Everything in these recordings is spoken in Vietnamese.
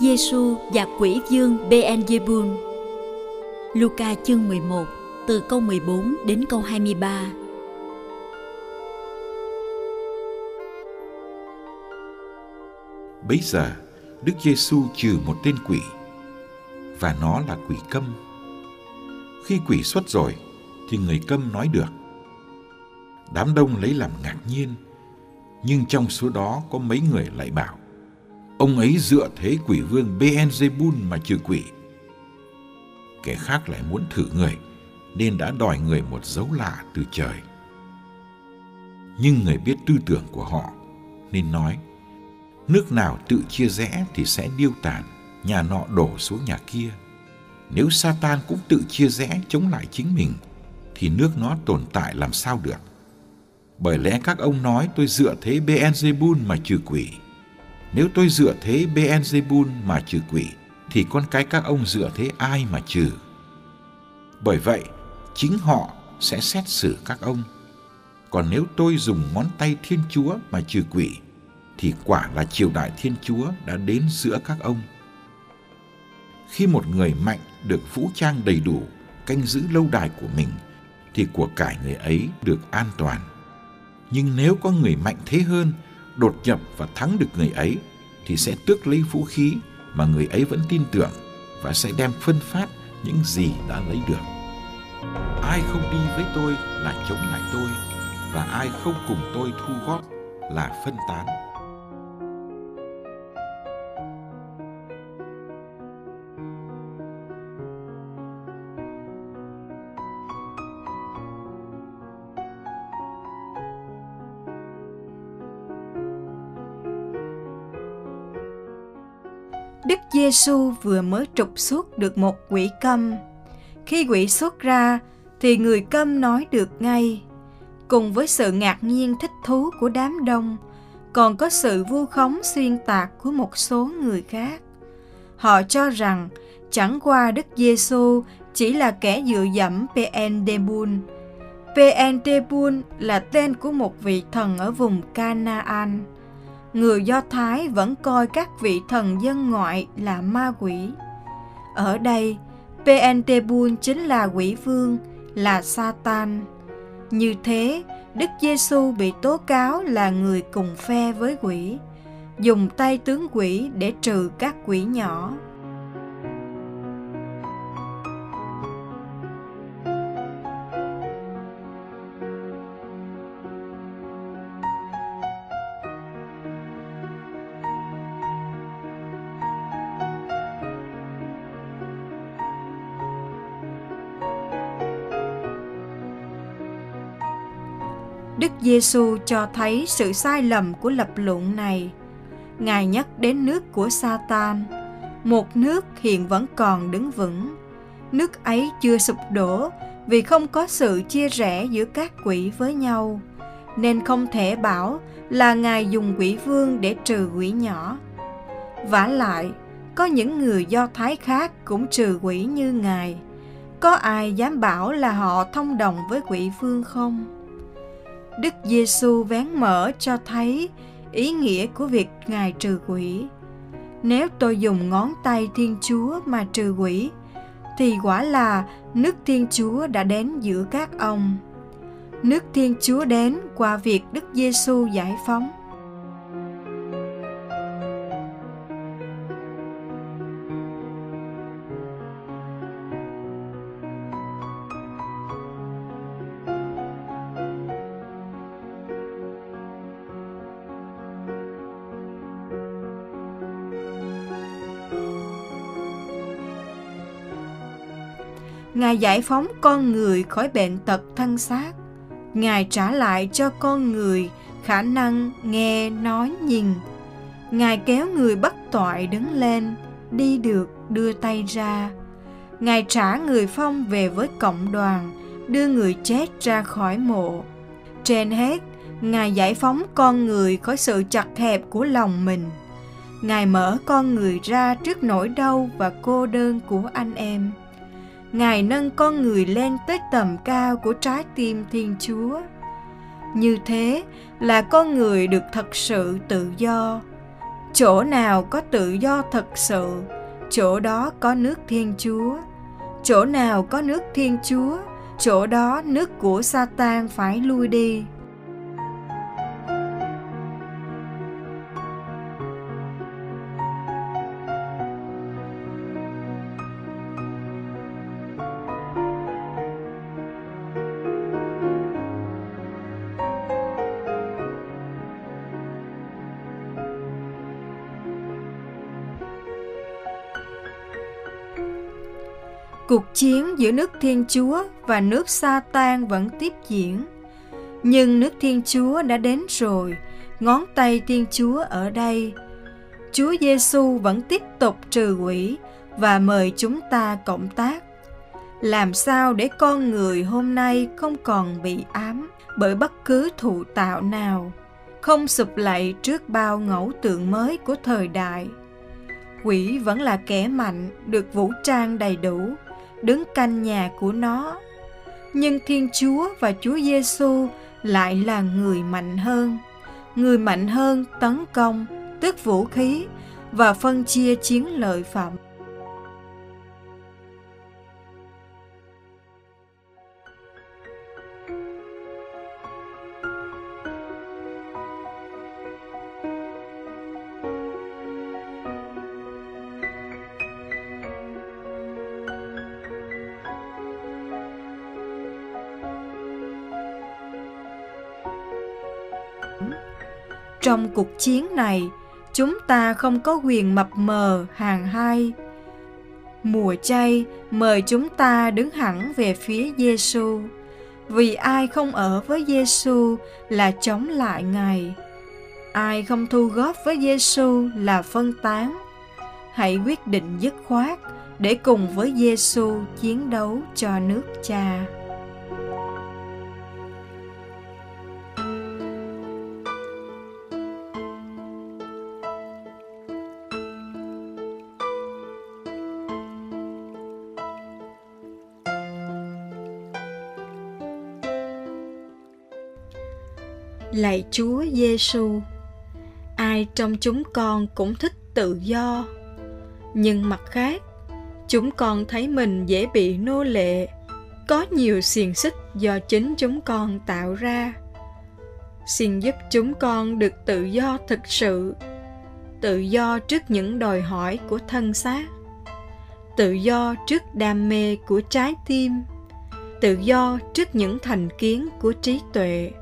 Giêsu và quỷ vương Beelzebul. Luca chương 11 từ câu 14 đến câu 23. Bấy giờ, Đức Giêsu trừ một tên quỷ và nó là quỷ câm. Khi quỷ xuất rồi thì người câm nói được. Đám đông lấy làm ngạc nhiên, nhưng trong số đó có mấy người lại bảo Ông ấy dựa thế quỷ vương Beelzebul mà trừ quỷ. Kẻ khác lại muốn thử người, nên đã đòi người một dấu lạ từ trời. Nhưng người biết tư tưởng của họ, nên nói, nước nào tự chia rẽ thì sẽ điêu tàn, nhà nọ đổ xuống nhà kia. Nếu Satan cũng tự chia rẽ chống lại chính mình, thì nước nó tồn tại làm sao được? Bởi lẽ các ông nói tôi dựa thế Beelzebul mà trừ quỷ nếu tôi dựa thế Beelzebul mà trừ quỷ, thì con cái các ông dựa thế ai mà trừ? Bởi vậy, chính họ sẽ xét xử các ông. Còn nếu tôi dùng ngón tay Thiên Chúa mà trừ quỷ, thì quả là triều đại Thiên Chúa đã đến giữa các ông. Khi một người mạnh được vũ trang đầy đủ, canh giữ lâu đài của mình, thì của cải người ấy được an toàn. Nhưng nếu có người mạnh thế hơn đột nhập và thắng được người ấy, thì sẽ tước lấy vũ khí mà người ấy vẫn tin tưởng và sẽ đem phân phát những gì đã lấy được. Ai không đi với tôi là chống lại tôi, và ai không cùng tôi thu góp là phân tán. Đức Giêsu vừa mới trục xuất được một quỷ câm. Khi quỷ xuất ra thì người câm nói được ngay. Cùng với sự ngạc nhiên thích thú của đám đông, còn có sự vu khống xuyên tạc của một số người khác. Họ cho rằng chẳng qua Đức Giêsu chỉ là kẻ dựa dẫm Peendebul. Peendebul là tên của một vị thần ở vùng Canaan người Do Thái vẫn coi các vị thần dân ngoại là ma quỷ. Ở đây, Peentebul chính là quỷ vương, là Satan. Như thế, Đức Giêsu bị tố cáo là người cùng phe với quỷ, dùng tay tướng quỷ để trừ các quỷ nhỏ. Đức Giêsu cho thấy sự sai lầm của lập luận này. Ngài nhắc đến nước của Satan, một nước hiện vẫn còn đứng vững. Nước ấy chưa sụp đổ vì không có sự chia rẽ giữa các quỷ với nhau, nên không thể bảo là Ngài dùng quỷ vương để trừ quỷ nhỏ. vả lại, có những người Do Thái khác cũng trừ quỷ như Ngài. Có ai dám bảo là họ thông đồng với quỷ vương không? Đức Giêsu vén mở cho thấy ý nghĩa của việc Ngài trừ quỷ. Nếu tôi dùng ngón tay Thiên Chúa mà trừ quỷ, thì quả là nước Thiên Chúa đã đến giữa các ông. Nước Thiên Chúa đến qua việc Đức Giêsu giải phóng. Giải phóng con người khỏi bệnh tật thân xác. Ngài trả lại cho con người khả năng nghe, nói, nhìn. Ngài kéo người bất toại đứng lên, đi được, đưa tay ra. Ngài trả người phong về với cộng đoàn, đưa người chết ra khỏi mộ. Trên hết, Ngài giải phóng con người khỏi sự chặt hẹp của lòng mình. Ngài mở con người ra trước nỗi đau và cô đơn của anh em. Ngài nâng con người lên tới tầm cao của trái tim Thiên Chúa. Như thế là con người được thật sự tự do. Chỗ nào có tự do thật sự, chỗ đó có nước Thiên Chúa. Chỗ nào có nước Thiên Chúa, chỗ đó nước của Satan phải lui đi. Cuộc chiến giữa nước Thiên Chúa và nước Sa Tan vẫn tiếp diễn. Nhưng nước Thiên Chúa đã đến rồi, ngón tay Thiên Chúa ở đây. Chúa Giêsu vẫn tiếp tục trừ quỷ và mời chúng ta cộng tác. Làm sao để con người hôm nay không còn bị ám bởi bất cứ thụ tạo nào, không sụp lạy trước bao ngẫu tượng mới của thời đại. Quỷ vẫn là kẻ mạnh, được vũ trang đầy đủ, đứng canh nhà của nó. Nhưng Thiên Chúa và Chúa Giêsu lại là người mạnh hơn. Người mạnh hơn tấn công, tức vũ khí và phân chia chiến lợi phẩm. Trong cuộc chiến này, chúng ta không có quyền mập mờ hàng hai. Mùa chay mời chúng ta đứng hẳn về phía Giêsu, vì ai không ở với Giêsu là chống lại Ngài. Ai không thu góp với Giêsu là phân tán. Hãy quyết định dứt khoát để cùng với Giêsu chiến đấu cho nước Cha. Lạy Chúa Giêsu, ai trong chúng con cũng thích tự do, nhưng mặt khác, chúng con thấy mình dễ bị nô lệ, có nhiều xiềng xích do chính chúng con tạo ra. Xin giúp chúng con được tự do thực sự, tự do trước những đòi hỏi của thân xác, tự do trước đam mê của trái tim, tự do trước những thành kiến của trí tuệ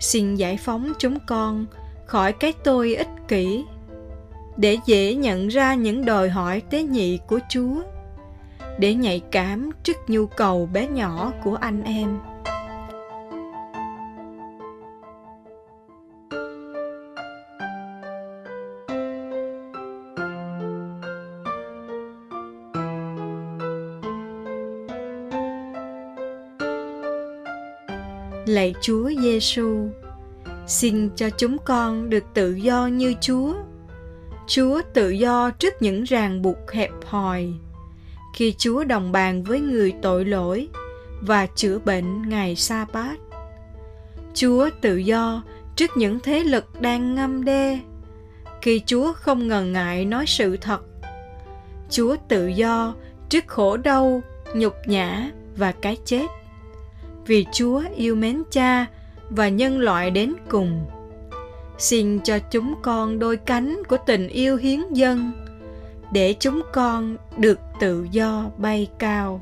xin giải phóng chúng con khỏi cái tôi ích kỷ, để dễ nhận ra những đòi hỏi tế nhị của chúa, để nhạy cảm trước nhu cầu bé nhỏ của anh em. Lạy Chúa Giêsu, xin cho chúng con được tự do như Chúa. Chúa tự do trước những ràng buộc hẹp hòi. Khi Chúa đồng bàn với người tội lỗi và chữa bệnh ngày sa bát. Chúa tự do trước những thế lực đang ngâm đe. Khi Chúa không ngần ngại nói sự thật. Chúa tự do trước khổ đau, nhục nhã và cái chết vì Chúa yêu mến Cha và nhân loại đến cùng. Xin cho chúng con đôi cánh của tình yêu hiến dân để chúng con được tự do bay cao.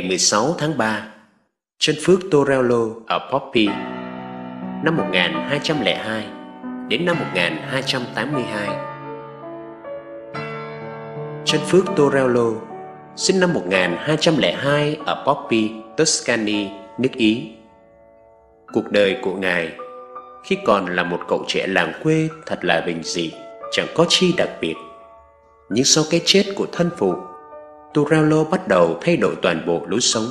Ngày 16 tháng 3, chân phước Torello ở Poppy, năm 1202 đến năm 1282. Chân phước Torello sinh năm 1202 ở Poppy, Tuscany, nước Ý. Cuộc đời của Ngài khi còn là một cậu trẻ làng quê thật là bình dị, chẳng có chi đặc biệt. Nhưng sau cái chết của thân phụ, Turello bắt đầu thay đổi toàn bộ lối sống.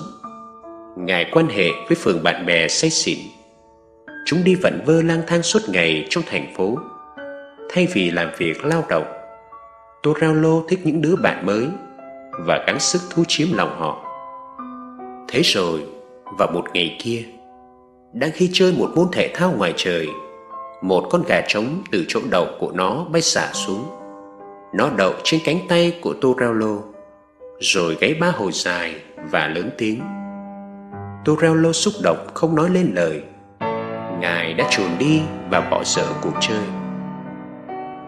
Ngài quan hệ với phường bạn bè say xỉn. Chúng đi vẩn vơ lang thang suốt ngày trong thành phố. Thay vì làm việc lao động, Turello thích những đứa bạn mới và gắng sức thu chiếm lòng họ. Thế rồi, vào một ngày kia, đang khi chơi một môn thể thao ngoài trời, một con gà trống từ chỗ đầu của nó bay xả xuống. Nó đậu trên cánh tay của Turello rồi gáy ba hồi dài và lớn tiếng. Torello xúc động không nói lên lời. Ngài đã chuồn đi và bỏ dở cuộc chơi.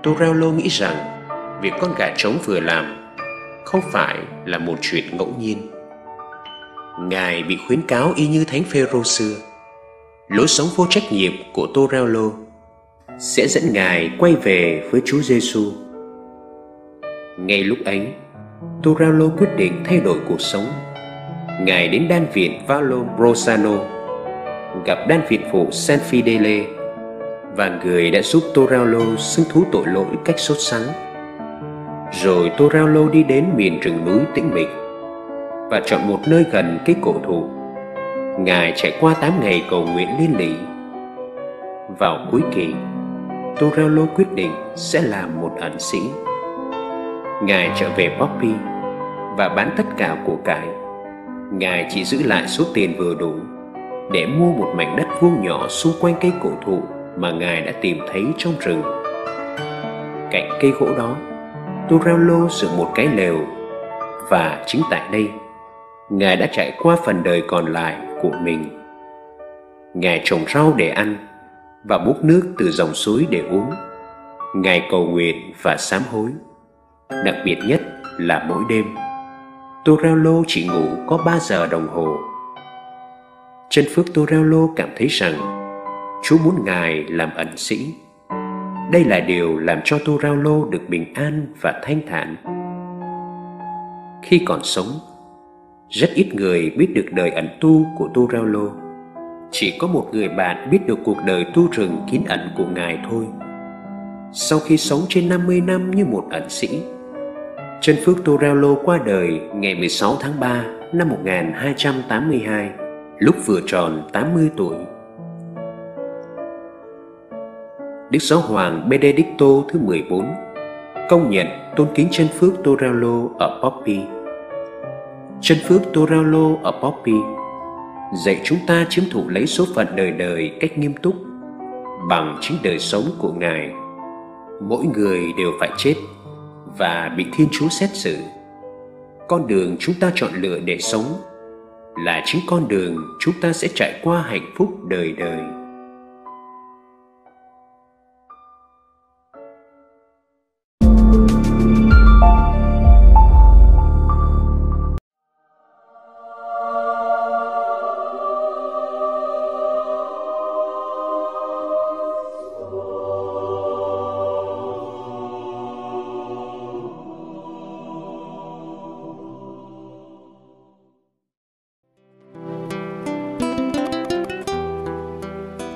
Torello nghĩ rằng việc con gà trống vừa làm không phải là một chuyện ngẫu nhiên. Ngài bị khuyến cáo y như Thánh Phêrô xưa lối sống vô trách nhiệm của Torello sẽ dẫn Ngài quay về với Chúa Giêsu. Ngay lúc ấy, Torello quyết định thay đổi cuộc sống. Ngài đến đan viện Valo Brosano, gặp đan viện phụ San Fidele và người đã giúp Torello xưng thú tội lỗi cách sốt sắng. Rồi Torello đi đến miền rừng núi tĩnh mịch và chọn một nơi gần cái cổ thụ Ngài trải qua 8 ngày cầu nguyện liên lỉ. Vào cuối kỳ, Torello quyết định sẽ làm một ẩn sĩ. Ngài trở về Poppy và bán tất cả của cải. Ngài chỉ giữ lại số tiền vừa đủ để mua một mảnh đất vuông nhỏ xung quanh cây cổ thụ mà Ngài đã tìm thấy trong rừng. Cạnh cây gỗ đó, Torello dựng một cái lều và chính tại đây, Ngài đã trải qua phần đời còn lại của mình ngài trồng rau để ăn và múc nước từ dòng suối để uống ngài cầu nguyện và sám hối đặc biệt nhất là mỗi đêm Torello chỉ ngủ có 3 giờ đồng hồ chân phước Torello cảm thấy rằng Chúa muốn Ngài làm ẩn sĩ đây là điều làm cho Torello được bình an và thanh thản khi còn sống rất ít người biết được đời ẩn tu của Torello. Chỉ có một người bạn biết được cuộc đời tu rừng kín ẩn của Ngài thôi. Sau khi sống trên 50 năm như một ẩn sĩ, Chân Phước Torello qua đời ngày 16 tháng 3 năm 1282, lúc vừa tròn 80 tuổi. Đức Giáo Hoàng Benedicto thứ 14 công nhận tôn kính chân phước Torello ở Poppy chân phước Torello ở Poppy dạy chúng ta chiếm thủ lấy số phận đời đời cách nghiêm túc bằng chính đời sống của Ngài. Mỗi người đều phải chết và bị Thiên Chúa xét xử. Con đường chúng ta chọn lựa để sống là chính con đường chúng ta sẽ trải qua hạnh phúc đời đời.